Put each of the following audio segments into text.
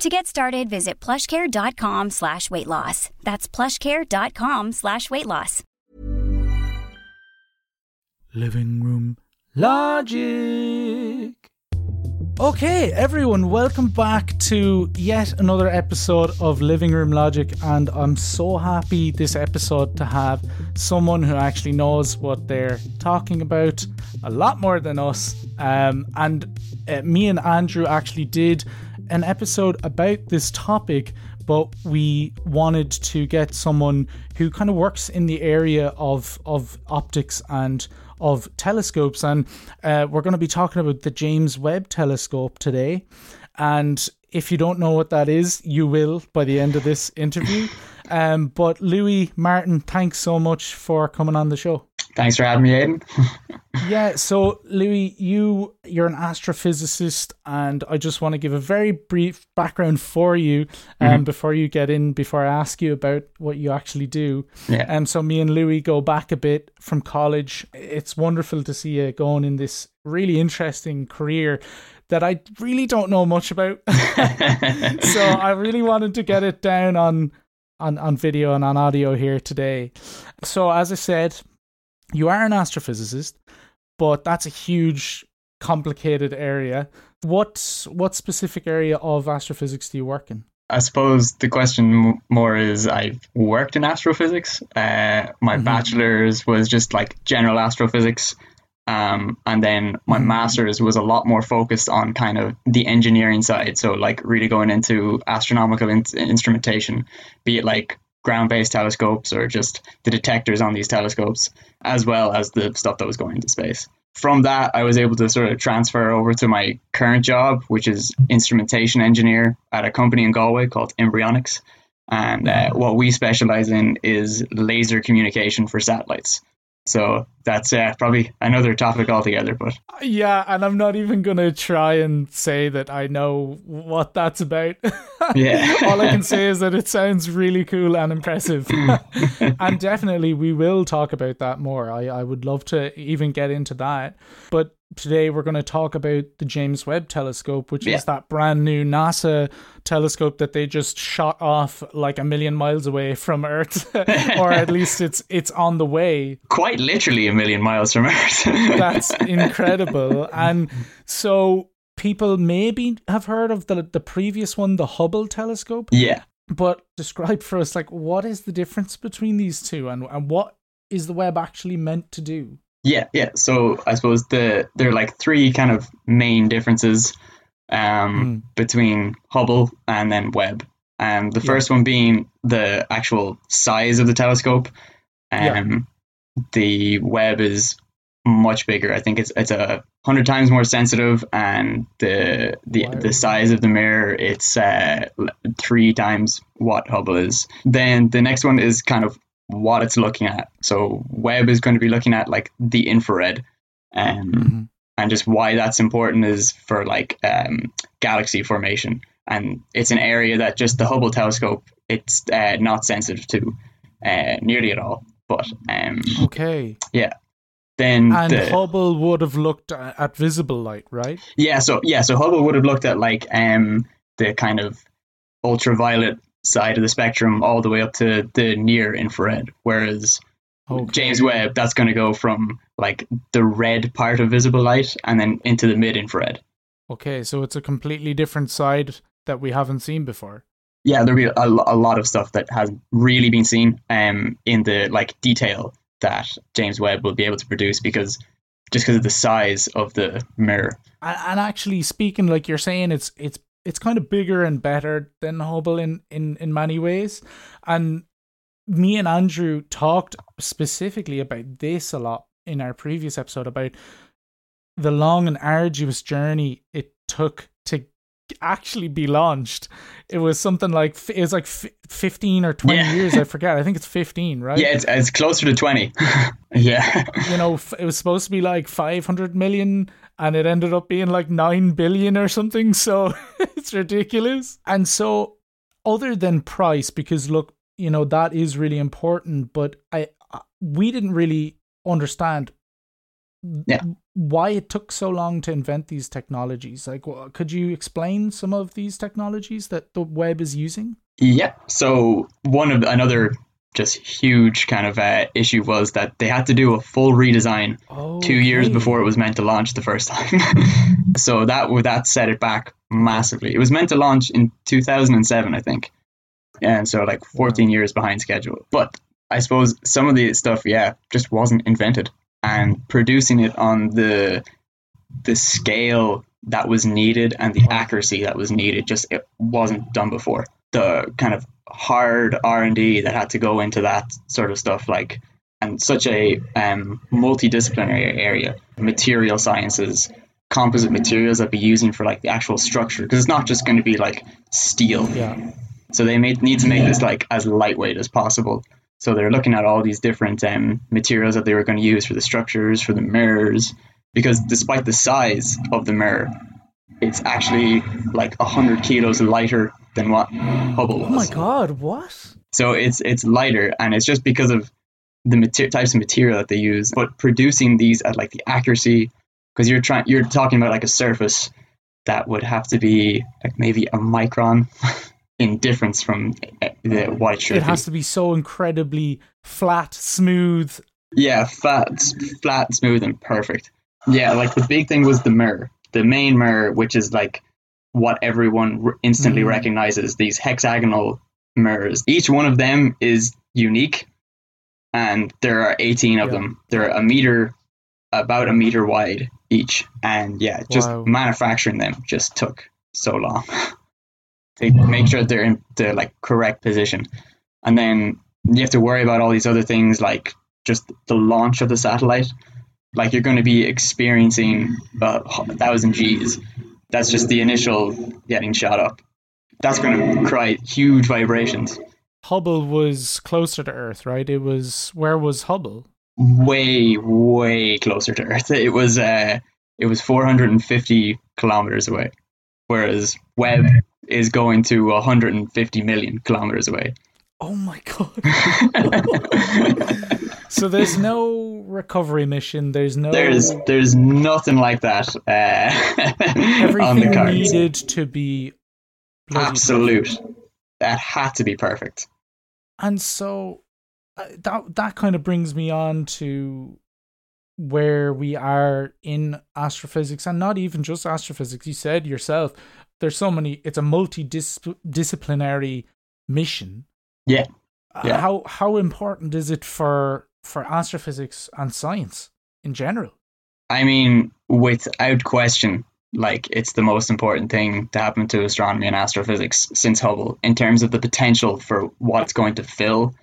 To get started, visit plushcare.com slash weight loss. That's plushcare.com slash weight loss. Living Room Logic. Okay, everyone, welcome back to yet another episode of Living Room Logic. And I'm so happy this episode to have someone who actually knows what they're talking about a lot more than us. Um, and uh, me and Andrew actually did an episode about this topic, but we wanted to get someone who kind of works in the area of of optics and of telescopes, and uh, we're going to be talking about the James Webb Telescope today. And if you don't know what that is, you will by the end of this interview. Um, but Louis Martin, thanks so much for coming on the show. Thanks for having me, Aidan. yeah, so Louis, you you're an astrophysicist, and I just want to give a very brief background for you, um, mm-hmm. before you get in, before I ask you about what you actually do. Yeah. And um, so me and Louis go back a bit from college. It's wonderful to see you going in this really interesting career that I really don't know much about. so I really wanted to get it down on on on video and on audio here today. So as I said, you are an astrophysicist, but that's a huge, complicated area. What what specific area of astrophysics do you work in? I suppose the question more is I've worked in astrophysics. Uh, my mm-hmm. bachelor's was just like general astrophysics. Um, and then my mm-hmm. master's was a lot more focused on kind of the engineering side. So, like, really going into astronomical in- instrumentation, be it like ground based telescopes or just the detectors on these telescopes, as well as the stuff that was going into space. From that, I was able to sort of transfer over to my current job, which is instrumentation engineer at a company in Galway called Mbryonics. And uh, what we specialize in is laser communication for satellites. So that's uh, probably another topic altogether. But yeah, and I'm not even gonna try and say that I know what that's about. yeah, all I can say is that it sounds really cool and impressive, and definitely we will talk about that more. I I would love to even get into that, but today we're going to talk about the James Webb Telescope, which yeah. is that brand new NASA telescope that they just shot off like a million miles away from Earth, or at least it's it's on the way. Quite literally a million miles from Earth. That's incredible, and so people maybe have heard of the the previous one, the Hubble telescope. Yeah. But describe for us, like, what is the difference between these two, and and what is the Webb actually meant to do? Yeah, yeah. So I suppose the there are like three kind of main differences um, mm. between Hubble and then Webb. And the yeah. first one being the actual size of the telescope. Um, yeah. The Webb is much bigger. I think it's it's a hundred times more sensitive, and the the wow. the size of the mirror it's uh, three times what Hubble is. Then the next one is kind of what it's looking at. So Webb is going to be looking at like the infrared, um, mm-hmm. and just why that's important is for like um, galaxy formation, and it's an area that just the Hubble telescope it's uh, not sensitive to uh, nearly at all. But um, okay, yeah. Then and the, Hubble would have looked at visible light, right? Yeah. So yeah. So Hubble would have looked at like um the kind of ultraviolet side of the spectrum all the way up to the near infrared. Whereas okay. James Webb, that's going to go from like the red part of visible light and then into the mid infrared. Okay, so it's a completely different side that we haven't seen before. Yeah, there'll be a, a lot of stuff that has really been seen um, in the like detail that James Webb will be able to produce because just because of the size of the mirror. And, and actually, speaking like you're saying, it's it's it's kind of bigger and better than Hubble in in in many ways, and me and Andrew talked specifically about this a lot in our previous episode about the long and arduous journey it took to actually be launched. It was something like it was like fifteen or twenty Yeah. years. I forget. I think it's fifteen, right? Yeah, it's, it's closer to 20. yeah. You know, it was supposed to be like five hundred million, and it ended up being like nine billion or something. So it's ridiculous. And so, other than price, because look, you know that is really important, but I we didn't really understand Yeah. why it took so long to invent these technologies. Like, could you explain some of these technologies that the Webb is using? Yeah. So one of another just huge kind of uh, issue was that they had to do a full redesign two years before it was meant to launch the first time. so that that set it back massively. It was meant to launch in 2007, I think, and so like 14 years behind schedule. But I suppose some of the stuff, yeah, just wasn't invented, and producing it on the the scale that was needed and the accuracy that was needed just it wasn't done before. The kind of hard R and D that had to go into that sort of stuff, like and such a um, multidisciplinary area, material sciences, composite materials that be using for like the actual structure, because it's not just going to be like steel. Yeah. So they made, need to make this like as lightweight as possible. So they're looking at all these different um, materials that they were going to use for the structures, for the mirrors, because despite the size of the mirror, it's actually like hundred kilos lighter than what Hubble was. Oh my god! What? So it's it's lighter, and it's just because of the mater- types of material that they use. But producing these at like the accuracy, because you're trying, you're talking about like a surface that would have to be like maybe a micron in difference from uh, the white it should It has to be so incredibly flat, smooth. Yeah, flat, flat, smooth, and perfect. Yeah, like the big thing was the mirror, the main mirror, which is like what everyone r- instantly Mm. recognizes. These hexagonal mirrors. Each one of them is unique, and there are 18 of Yeah. them. They're a meter, about a meter wide each, and yeah, just Wow. manufacturing them just took so long to make sure they're in the like correct position, and then you have to worry about all these other things like just the launch of the satellite. Like you're going to be experiencing a thousand G's. That's just the initial getting shot up. That's going to create huge vibrations. Hubble was closer to Earth, right? It was where was Hubble? Way, way closer to Earth. It was uh, it was 450 kilometers away, whereas Webb is going to 150 million kilometers away. Oh my god! so there's no recovery mission. There's no There's there's nothing like that uh, on the everything needed to be Absolute. That had to be perfect. And so uh, that that kind of brings me on to where we are in astrophysics and not even just astrophysics. You said yourself there's so many it's a multidisciplinary mission. Yeah. Uh, Yeah. How how important is it for for astrophysics and science in general? I mean, without question, like it's the most important thing to happen to astronomy and astrophysics since Hubble in terms of the potential for what it's going to fill,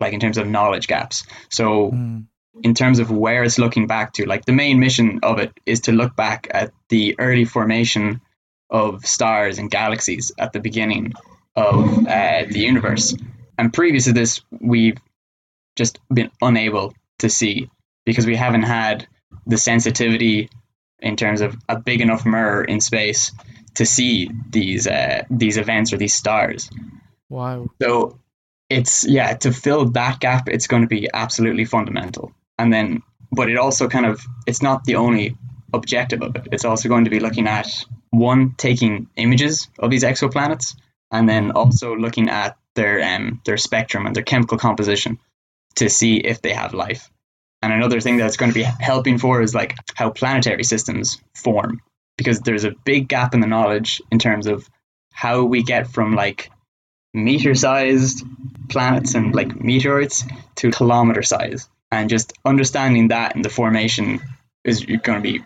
like in terms of knowledge gaps. So, Mm, in terms of where it's looking back to, like the main mission of it is to look back at the early formation of stars and galaxies at the beginning of uh, the universe. And previous to this, we've just been unable to see because we haven't had the sensitivity in terms of a big enough mirror in space to see these uh, these events or these stars. wow. So it's yeah to fill that gap, it's going to be absolutely fundamental. And then, but it also kind of it's not the only objective of it. It's also going to be looking at one taking images of these exoplanets, and then also looking at their um their spectrum and their chemical composition to see if they have life. And another thing that's going to be helping for is like how planetary systems form, because there's a big gap in the knowledge in terms of how we get from like meter sized planets and like meteorites to kilometer size. And just understanding that and the formation is going to be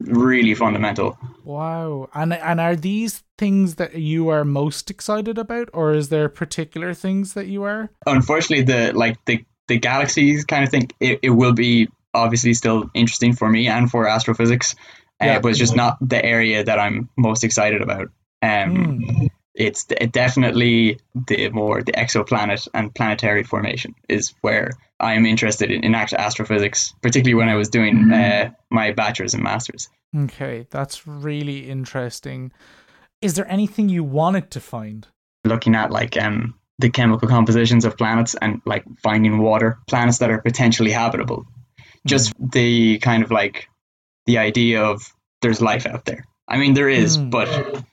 really fundamental. Wow. And and are these things that you are most excited about or is there particular things that you are? Unfortunately, the like the the galaxies kind of thing, it, it will be obviously still interesting for me and for astrophysics, uh, Yeah. but it's just not the area that I'm most excited about. Um, mm. It's definitely the more the exoplanet and planetary formation is where I am interested in, in actual astrophysics, particularly when I was doing hmm. uh, my bachelor's and master's. Okay, that's really interesting. Is there anything you wanted to find? Looking at like um the chemical compositions of planets and like finding water planets that are potentially habitable. Just mm. the kind of like the idea of there's life out there. I mean, there is, mm. but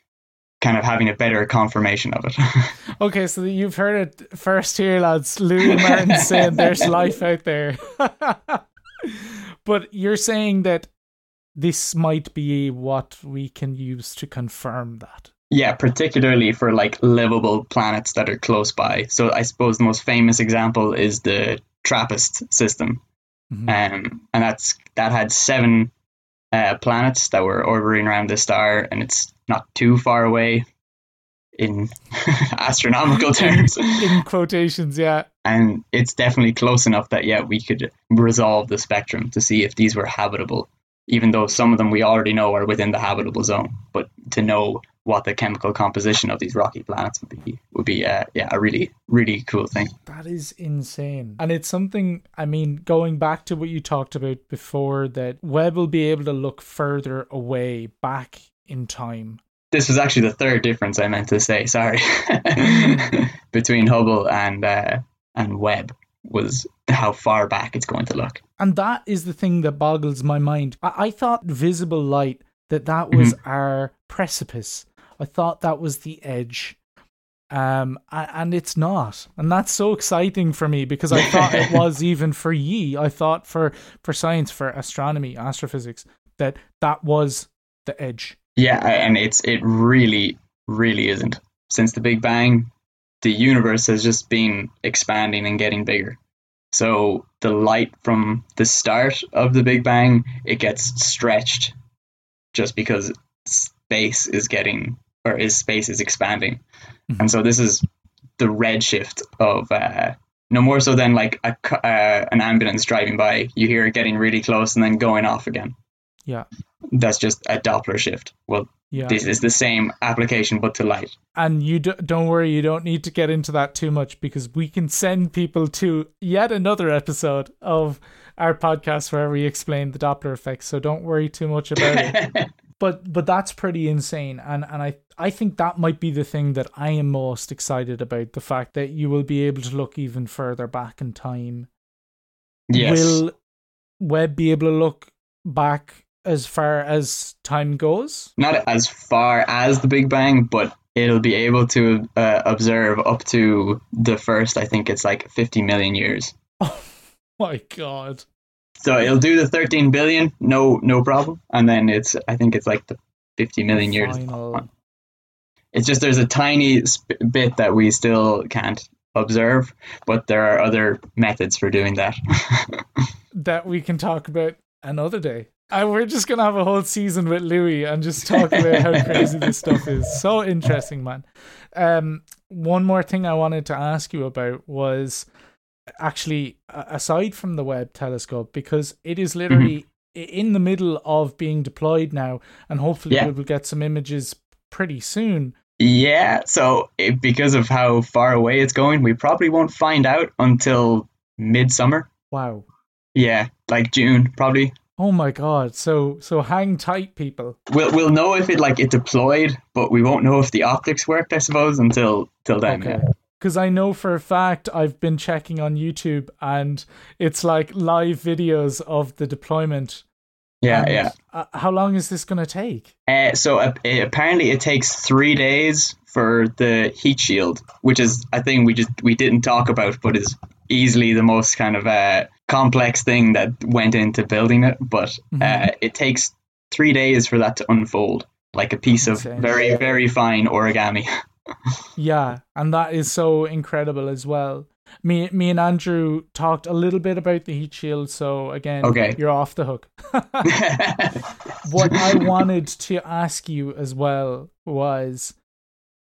kind of having a better confirmation of it. okay, so you've heard it first here, lads. Louis Martin saying there's life out there. but you're saying that this might be what we can use to confirm that. Yeah, particularly for like livable planets that are close by. So I suppose the most famous example is the TRAPPIST system, mm-hmm. um, and that's that had seven uh, planets that were orbiting around the star, and it's not too far away in astronomical terms. in quotations, yeah. And it's definitely close enough that yeah, we could resolve the spectrum to see if these were habitable even though some of them we already know are within the habitable zone. But to know what the chemical composition of these rocky planets would be would be uh, yeah a really really cool thing. That is insane, and it's something. I mean, going back to what you talked about before, that Webb will be able to look further away back in time. This was actually the third difference I meant to say. Sorry, between Hubble and uh, and Webb was how far back it's going to look. And that is the thing that boggles my mind. I, I thought visible light that that was mm-hmm. our precipice. I thought that was the edge. Um, and it's not, and that's so exciting for me because I thought it was even for ye. I thought for for science, for astronomy, astrophysics, that that was the edge. Yeah, and it's it really, really isn't. Since the Big Bang, the universe has just been expanding and getting bigger. So the light from the start of the Big Bang, it gets stretched just because space is getting or is space is expanding. Mm-hmm. And so this is the redshift of uh, no more so than like a, uh, an ambulance driving by. You hear it getting really close and then going off again. Yeah. That's just a Doppler shift. Well, yeah. This is the same application but to light. And you do, don't worry, you don't need to get into that too much because we can send people to yet another episode of our podcast where we explain the Doppler effect. So don't worry too much about it. but but that's pretty insane and and I I think that might be the thing that I am most excited about the fact that you will be able to look even further back in time. Yes. Will Webb be able to look back as far as time goes? Not as far as the Big Bang, but it'll be able to uh, observe up to the first, I think it's like 50 million years. Oh my god. So it'll do the 13 billion, no no problem. And then it's, I think it's like the 50 million the years. It's just there's a tiny sp- bit that we still can't observe, but there are other methods for doing that. that we can talk about another day. And we're just gonna have a whole season with Louis and just talk about how crazy this stuff is. So interesting, man. Um, one more thing I wanted to ask you about was actually aside from the Webb telescope because it is literally mm-hmm. in the middle of being deployed now, and hopefully yeah. we will get some images pretty soon. Yeah, so it, because of how far away it's going, we probably won't find out until midsummer. Wow. Yeah, like June probably. Oh my god! So so hang tight, people. We'll we'll know if it like it deployed, but we won't know if the optics worked. I suppose until till then. Okay. Because I know for a fact I've been checking on YouTube and it's like live videos of the deployment. Yeah, and, yeah. Uh, how long is this going to take? Uh, so uh, apparently it takes three days for the heat shield, which is a thing we just we didn't talk about, but is easily the most kind of uh, complex thing that went into building it. But mm-hmm. uh, it takes three days for that to unfold, like a piece of very very fine origami. yeah, and that is so incredible as well. Me, me and Andrew talked a little bit about the heat shield, so again, okay. you're off the hook. what I wanted to ask you as well was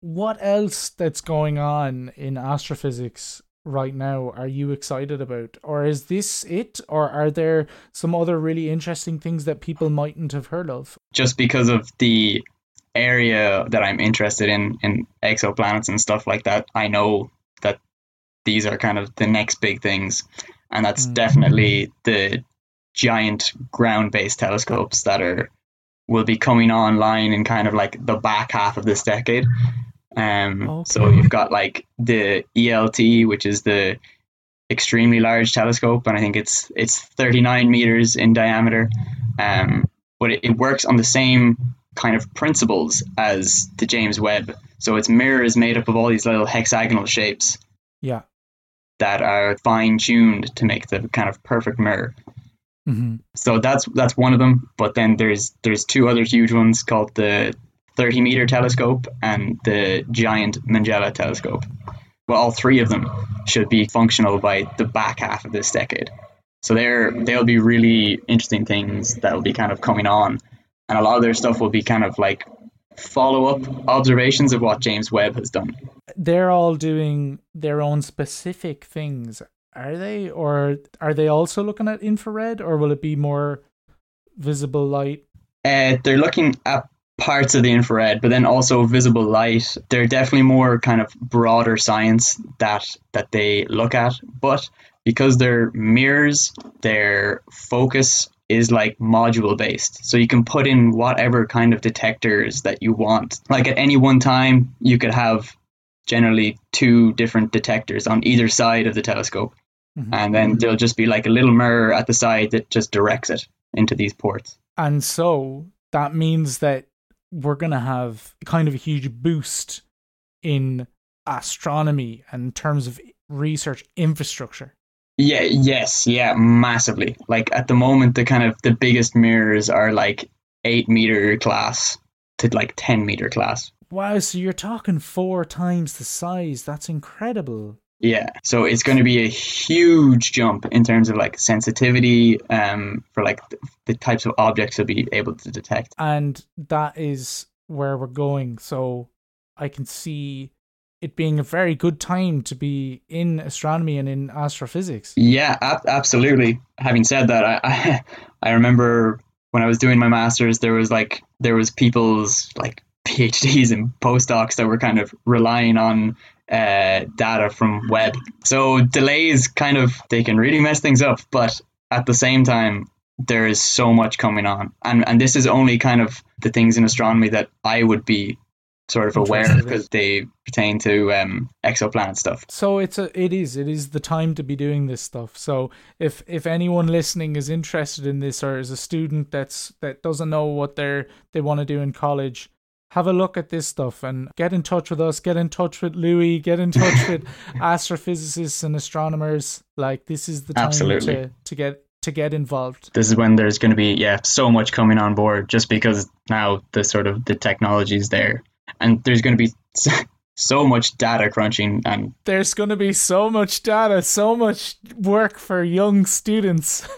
what else that's going on in astrophysics right now are you excited about? Or is this it? Or are there some other really interesting things that people mightn't have heard of? Just because of the area that I'm interested in in exoplanets and stuff like that, I know that these are kind of the next big things, and that's mm. definitely the giant ground-based telescopes that are will be coming online in kind of like the back half of this decade. Um, okay. So you've got like the ELT, which is the extremely large telescope, and I think it's it's 39 meters in diameter. Um, but it, it works on the same kind of principles as the James Webb. So its mirror is made up of all these little hexagonal shapes. Yeah. That are fine tuned to make the kind of perfect mirror. Mm-hmm. So that's that's one of them. But then there's there's two other huge ones called the 30 meter telescope and the giant Magellan telescope. Well, all three of them should be functional by the back half of this decade. So they're they'll be really interesting things that'll be kind of coming on, and a lot of their stuff will be kind of like follow up observations of what James Webb has done. They're all doing their own specific things, are they? Or are they also looking at infrared, or will it be more visible light? Uh, they're looking at parts of the infrared, but then also visible light. They're definitely more kind of broader science that that they look at, but because they're mirrors, their focus is like module based. So you can put in whatever kind of detectors that you want. Like at any one time, you could have generally two different detectors on either side of the telescope. Mm-hmm. And then there'll just be like a little mirror at the side that just directs it into these ports. And so that means that we're going to have kind of a huge boost in astronomy and in terms of research infrastructure. Yeah, yes, yeah, massively. Like at the moment, the kind of the biggest mirrors are like eight meter class to like 10 meter class. Wow, so you're talking four times the size. That's incredible. Yeah, so it's going to be a huge jump in terms of like sensitivity um, for like the, the types of objects to be able to detect. And that is where we're going. So I can see it being a very good time to be in astronomy and in astrophysics. Yeah, ab- absolutely. Having said that, I, I, I remember when I was doing my masters, there was like there was people's like PhDs and postdocs that were kind of relying on uh, data from Webb. So delays kind of they can really mess things up, but at the same time, there is so much coming on, and and this is only kind of the things in astronomy that I would be sort of aware of because they pertain to um, exoplanet stuff. So it's a it is it is the time to be doing this stuff. So if if anyone listening is interested in this or is a student that's that doesn't know what they're they want to do in college, have a look at this stuff and get in touch with us. Get in touch with Louis. Get in touch with astrophysicists and astronomers. Like this is the time Absolutely. to to get to get involved. This is when there's going to be yeah so much coming on board just because now the sort of the technology is there and there's going to be so much data crunching and there's going to be so much data so much work for young students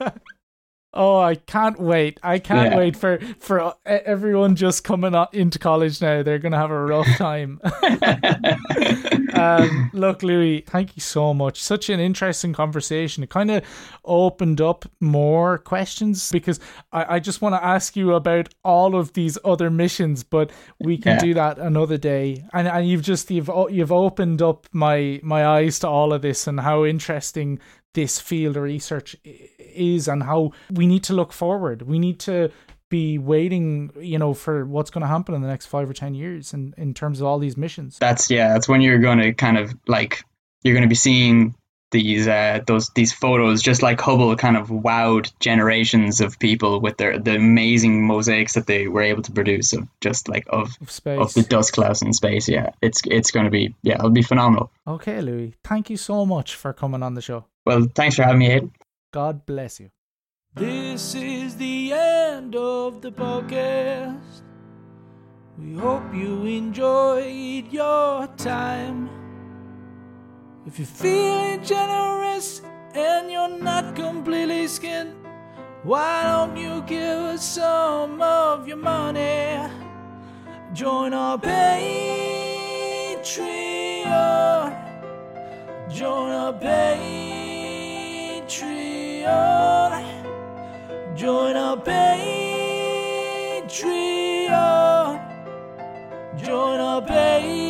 oh i can't wait i can't yeah. wait for for everyone just coming up into college now they're going to have a rough time um, look, Louis, thank you so much. Such an interesting conversation. It kind of opened up more questions because I, I just want to ask you about all of these other missions, but we can yeah. do that another day. And and you've just you've you've opened up my my eyes to all of this and how interesting this field of research is and how we need to look forward. We need to be waiting, you know, for what's going to happen in the next five or ten years, in in terms of all these missions. That's yeah. That's when you're going to kind of like you're going to be seeing these uh those these photos just like Hubble kind of wowed generations of people with their the amazing mosaics that they were able to produce of just like of of, space. of the dust clouds in space yeah it's it's going to be yeah it'll be phenomenal okay Louis thank you so much for coming on the show well thanks for having me Aidan. God bless you this is the end of the podcast. We hope you enjoyed your time. If you're feeling generous and you're not completely skinned, why don't you give us some of your money? Join our Patreon. Join our Patreon. Join our Patreon. Join our Patreon.